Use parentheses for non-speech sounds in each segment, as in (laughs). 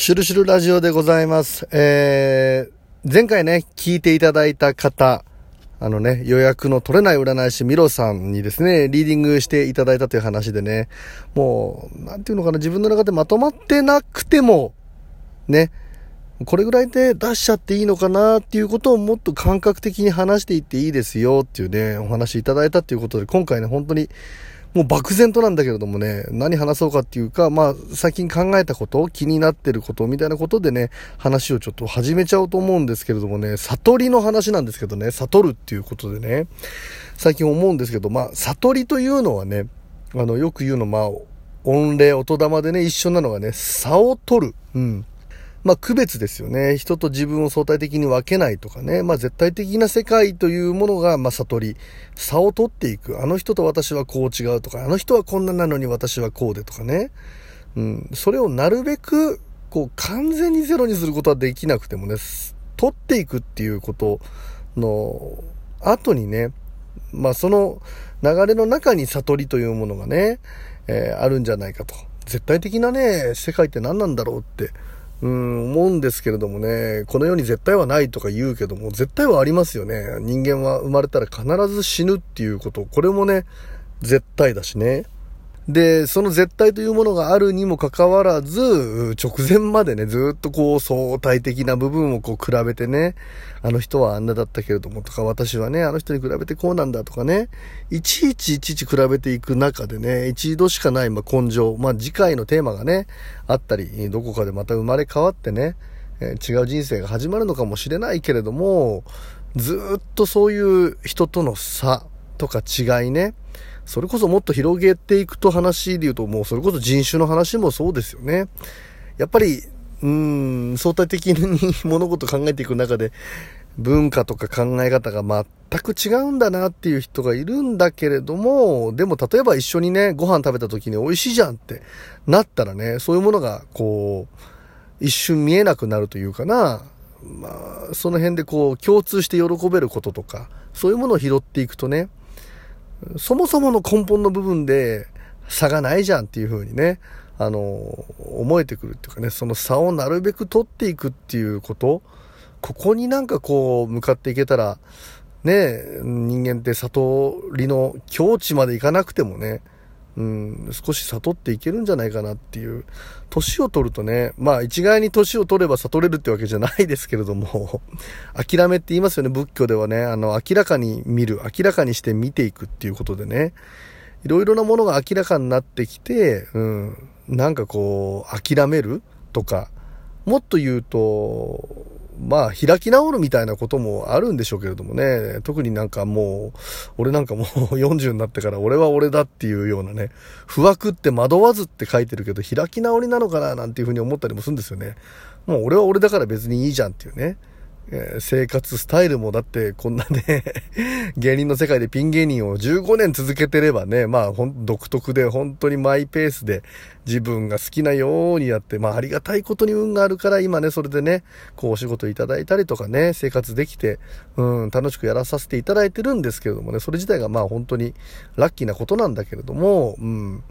シュルシュルラジオでございます。えー、前回ね、聞いていただいた方、あのね、予約の取れない占い師ミロさんにですね、リーディングしていただいたという話でね、もう、なんていうのかな、自分の中でまとまってなくても、ね、これぐらいで出しちゃっていいのかなっていうことをもっと感覚的に話していっていいですよっていうね、お話いただいたっていうことで、今回ね、本当に、もう漠然となんだけれどもね、何話そうかっていうか、まあ、最近考えたこと、気になってることみたいなことでね、話をちょっと始めちゃおうと思うんですけれどもね、悟りの話なんですけどね、悟るっていうことでね、最近思うんですけど、まあ、悟りというのはね、あの、よく言うの、まあ、音霊、音玉でね、一緒なのがね、差を取る。うん。まあ、区別ですよね。人と自分を相対的に分けないとかね。まあ、絶対的な世界というものが、まあ、悟り。差を取っていく。あの人と私はこう違うとか、あの人はこんななのに私はこうでとかね。うん。それをなるべく、こう、完全にゼロにすることはできなくてもね、取っていくっていうことの後にね、まあ、その流れの中に悟りというものがね、えーあるんじゃないかと。絶対的なね、世界って何なんだろうって。うん、思うんですけれどもね、この世に絶対はないとか言うけども、絶対はありますよね。人間は生まれたら必ず死ぬっていうこと、これもね、絶対だしね。で、その絶対というものがあるにもかかわらず、直前までね、ずっとこう相対的な部分をこう比べてね、あの人はあんなだったけれどもとか、私はね、あの人に比べてこうなんだとかね、いちいちいちいち比べていく中でね、一度しかない、ま、根性、まあ、次回のテーマがね、あったり、どこかでまた生まれ変わってね、え違う人生が始まるのかもしれないけれども、ずっとそういう人との差とか違いね、それこそもっと広げていくと話で言うと、もうそれこそ人種の話もそうですよね。やっぱり、うーん、相対的に物事考えていく中で、文化とか考え方が全く違うんだなっていう人がいるんだけれども、でも例えば一緒にね、ご飯食べた時に美味しいじゃんってなったらね、そういうものがこう、一瞬見えなくなるというかな、まあ、その辺でこう、共通して喜べることとか、そういうものを拾っていくとね、そもそもの根本の部分で差がないじゃんっていう風にね、あの、思えてくるっていうかね、その差をなるべく取っていくっていうこと、ここになんかこう、向かっていけたら、ね、人間って悟りの境地までいかなくてもね、うん、少し悟っていけるんじゃないかなっていう。年を取るとね、まあ一概に年を取れば悟れるってわけじゃないですけれども、(laughs) 諦めって言いますよね、仏教ではね。あの、明らかに見る、明らかにして見ていくっていうことでね。いろいろなものが明らかになってきて、うん、なんかこう、諦めるとか、もっと言うと、まあ、開き直るみたいなこともあるんでしょうけれどもね。特になんかもう、俺なんかもう (laughs) 40になってから俺は俺だっていうようなね、不惑って惑わずって書いてるけど、開き直りなのかななんていうふうに思ったりもするんですよね。もう俺は俺だから別にいいじゃんっていうね。え生活スタイルもだってこんなね、(laughs) 芸人の世界でピン芸人を15年続けてればね、まあほん独特で本当にマイペースで自分が好きなようにやって、まあありがたいことに運があるから今ね、それでね、こうお仕事いただいたりとかね、生活できて、うん、楽しくやらさせていただいてるんですけれどもね、それ自体がまあ本当にラッキーなことなんだけれども、うん、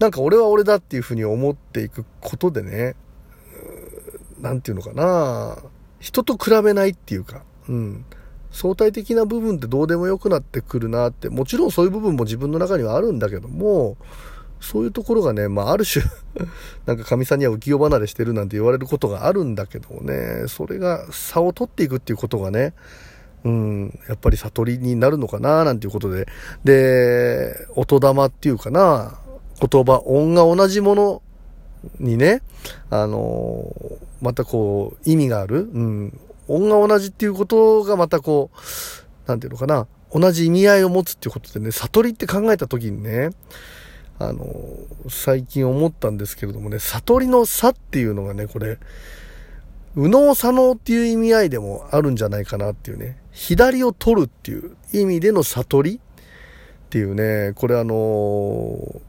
なんか俺は俺だっていうふうに思っていくことでね、なんていうのかな。人と比べないっていうか、うん。相対的な部分ってどうでもよくなってくるなって、もちろんそういう部分も自分の中にはあるんだけども、そういうところがね、まあある種、(laughs) なんか神さんには浮世離れしてるなんて言われることがあるんだけどもね、それが差を取っていくっていうことがね、うん、やっぱり悟りになるのかななんていうことで、で、音玉っていうかな、言葉、音が同じものにね、あのーまたこう、意味がある。うん。音が同じっていうことがまたこう、なんていうのかな。同じ意味合いを持つっていうことでね、悟りって考えた時にね、あのー最近思ったんですけれどもね、悟りの差っていうのがね、これ、右脳左脳っていう意味合いでもあるんじゃないかなっていうね、左を取るっていう意味での悟りっていうね、これあのー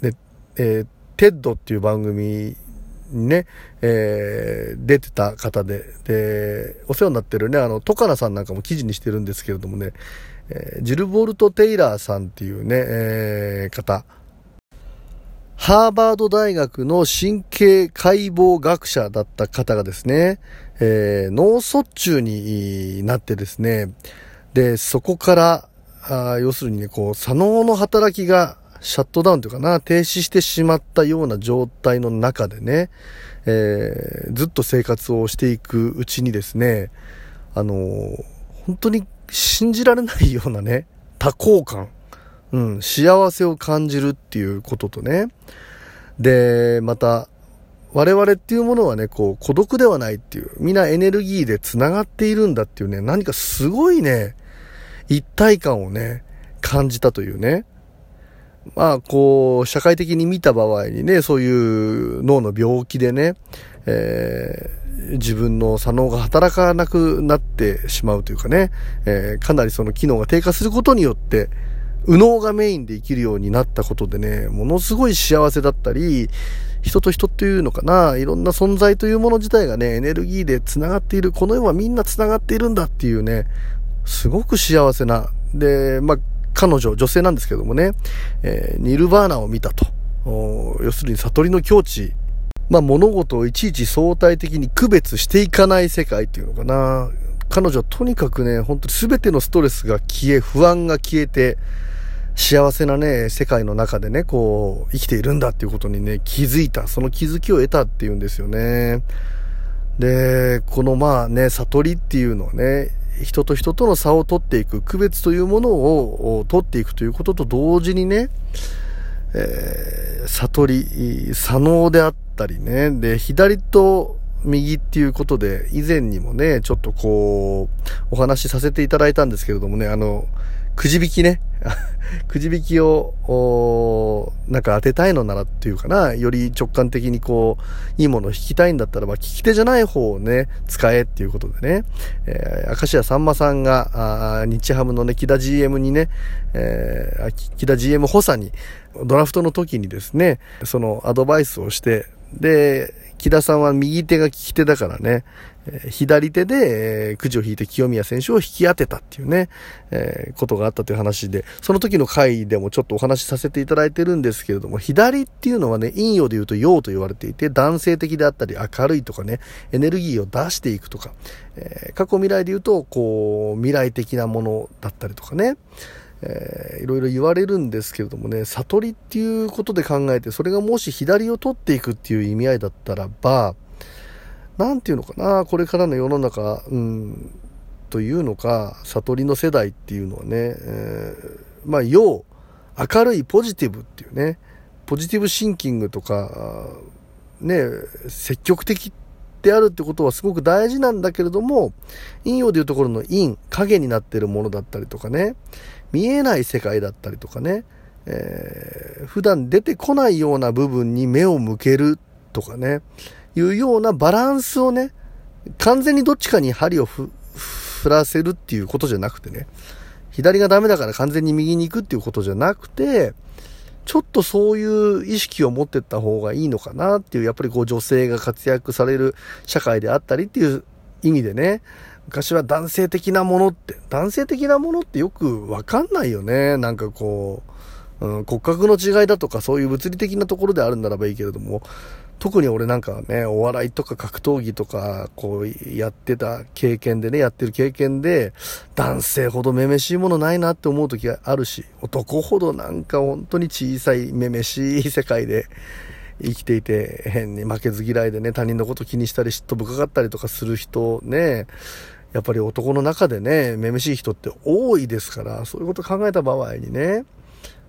ね、えー TED っていう番組にね、えー出てた方で、で、お世話になってるね、あの、トカナさんなんかも記事にしてるんですけれどもね、えージル・ボルト・テイラーさんっていうね、えー方。ハーバード大学の神経解剖学者だった方がですね、えー、脳卒中になってですね、で、そこから、あ要するにね、こう、左脳の働きがシャットダウンというかな、停止してしまったような状態の中でね、えー、ずっと生活をしていくうちにですね、あのー、本当に信じられないようなね、多幸感、うん、幸せを感じるっていうこととね、で、また、我々っていうものはね、こう、孤独ではないっていう、皆エネルギーで繋がっているんだっていうね、何かすごいね、一体感をね、感じたというね。まあ、こう、社会的に見た場合にね、そういう脳の病気でね、えー、自分の左脳が働かなくなってしまうというかね、えー、かなりその機能が低下することによって、右脳がメインで生きるようになったことでね、ものすごい幸せだったり、人と人っていうのかな、いろんな存在というもの自体がね、エネルギーで繋がっている、この世はみんな繋がっているんだっていうね、すごく幸せな、で、まあ、彼女、女性なんですけどもね、えー、ニルバーナを見たと。要するに悟りの境地。まあ、物事をいちいち相対的に区別していかない世界っていうのかな。彼女はとにかくね、本当に全てのストレスが消え、不安が消えて、幸せなね、世界の中でね、こう、生きているんだっていうことにね、気づいた。その気づきを得たっていうんですよね。で、このまあね、悟りっていうのはね、人と人との差を取っていく、区別というものを取っていくということと同時にね、えー、悟り、左脳であったりね、で、左と右っていうことで、以前にもね、ちょっとこう、お話しさせていただいたんですけれどもね、あの、くじ引きね。(laughs) くじ引きを、なんか当てたいのならっていうかな、より直感的にこう、いいものを引きたいんだったらば、聞き手じゃない方をね、使えっていうことでね、えー、明石家さんまさんが、あ日ハムのね、木田 GM にね、えー、木田 GM 補佐に、ドラフトの時にですね、そのアドバイスをして、で、木田さんは右手が利き手だからね、え左手で、え、くじを引いて清宮選手を引き当てたっていうね、え、ことがあったという話で、その時の回でもちょっとお話しさせていただいてるんですけれども、左っていうのはね、陰陽で言うと陽と言われていて、男性的であったり明るいとかね、エネルギーを出していくとか、え、過去未来で言うと、こう、未来的なものだったりとかね、えー、いろいろ言われるんですけれどもね、悟りっていうことで考えて、それがもし左を取っていくっていう意味合いだったらば、なんていうのかな、これからの世の中、うん、というのか、悟りの世代っていうのはね、えー、まあ、要、明るいポジティブっていうね、ポジティブシンキングとか、ね、積極的であるってことはすごく大事なんだけれども、陰陽でいうところの陰、影になってるものだったりとかね、見えない世界だったりとかね、えー、普段出てこないような部分に目を向けるとかね、いうようなバランスをね、完全にどっちかに針を振らせるっていうことじゃなくてね、左がダメだから完全に右に行くっていうことじゃなくて、ちょっとそういう意識を持ってった方がいいのかなっていう、やっぱりこう女性が活躍される社会であったりっていう意味でね、昔は男性的なものって、男性的なものってよくわかんないよね。なんかこう、うん、骨格の違いだとかそういう物理的なところであるならばいいけれども、特に俺なんかね、お笑いとか格闘技とか、こう、やってた経験でね、やってる経験で、男性ほどめめしいものないなって思う時があるし、男ほどなんか本当に小さいめめしい世界で生きていて、変に負けず嫌いでね、他人のこと気にしたり嫉妬深かったりとかする人ね、やっぱり男の中でね、めめしい人って多いですから、そういうこと考えた場合にね、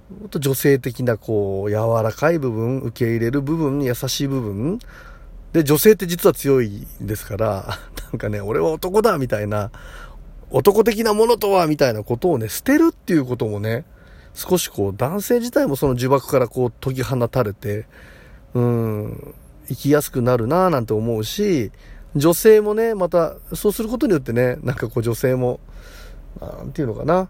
もっと女性的なこう、柔らかい部分、受け入れる部分、優しい部分。で、女性って実は強いですから、(laughs) なんかね、俺は男だみたいな、男的なものとはみたいなことをね、捨てるっていうこともね、少しこう、男性自体もその呪縛からこう、解き放たれて、うん、生きやすくなるなぁなんて思うし、女性もね、また、そうすることによってね、なんかこう女性も、なんていうのかな、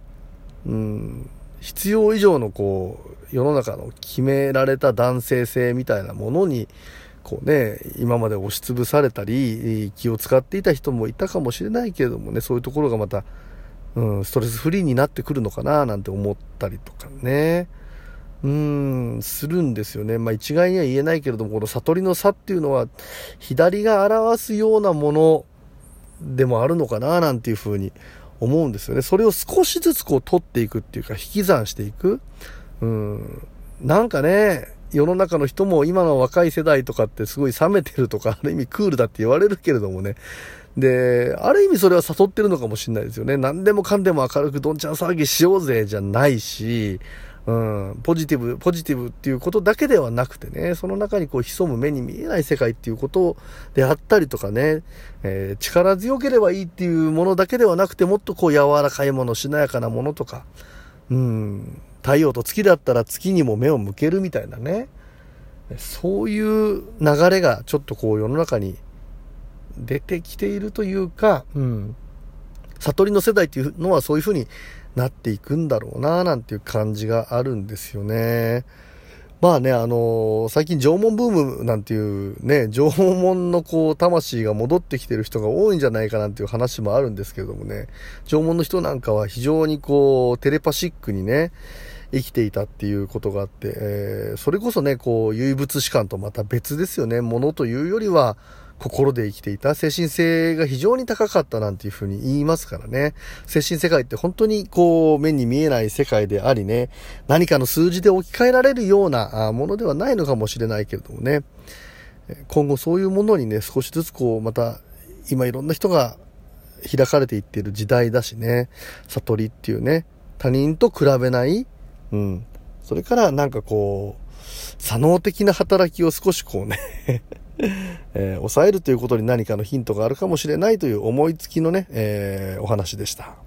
うん、必要以上のこう、世の中の決められた男性性みたいなものに、こうね、今まで押しつぶされたり、気を使っていた人もいたかもしれないけれどもね、そういうところがまた、うん、ストレスフリーになってくるのかななんて思ったりとかね。うーん、するんですよね。まあ一概には言えないけれども、この悟りの差っていうのは、左が表すようなものでもあるのかな、なんていうふうに思うんですよね。それを少しずつこう取っていくっていうか、引き算していく。うん。なんかね、世の中の人も今の若い世代とかってすごい冷めてるとか、(laughs) ある意味クールだって言われるけれどもね。で、ある意味それは誘ってるのかもしれないですよね。何でもかんでも明るくどんちゃん騒ぎしようぜじゃないし、うん、ポジティブ、ポジティブっていうことだけではなくてね、その中にこう潜む目に見えない世界っていうことであったりとかね、えー、力強ければいいっていうものだけではなくて、もっとこう柔らかいもの、しなやかなものとか、うん、太陽と月だったら月にも目を向けるみたいなね、そういう流れがちょっとこう世の中に出てきているというか、うん、悟りの世代っていうのはそういうふうになっていくんだろうななんていう感じがあるんですよね。まあね、あのー、最近縄文ブームなんていうね、縄文のこう、魂が戻ってきてる人が多いんじゃないかなんていう話もあるんですけれどもね、縄文の人なんかは非常にこう、テレパシックにね、生きていたっていうことがあって、えー、それこそね、こう、唯物史観とまた別ですよね。ものというよりは、心で生きていた精神性が非常に高かったなんていうふうに言いますからね。精神世界って本当にこう目に見えない世界でありね、何かの数字で置き換えられるようなものではないのかもしれないけれどもね。今後そういうものにね、少しずつこうまた今いろんな人が開かれていっている時代だしね、悟りっていうね、他人と比べない、うん。それからなんかこう、左脳的な働きを少しこうねえー、抑えるということに何かのヒントがあるかもしれないという思いつきのね、えー、お話でした。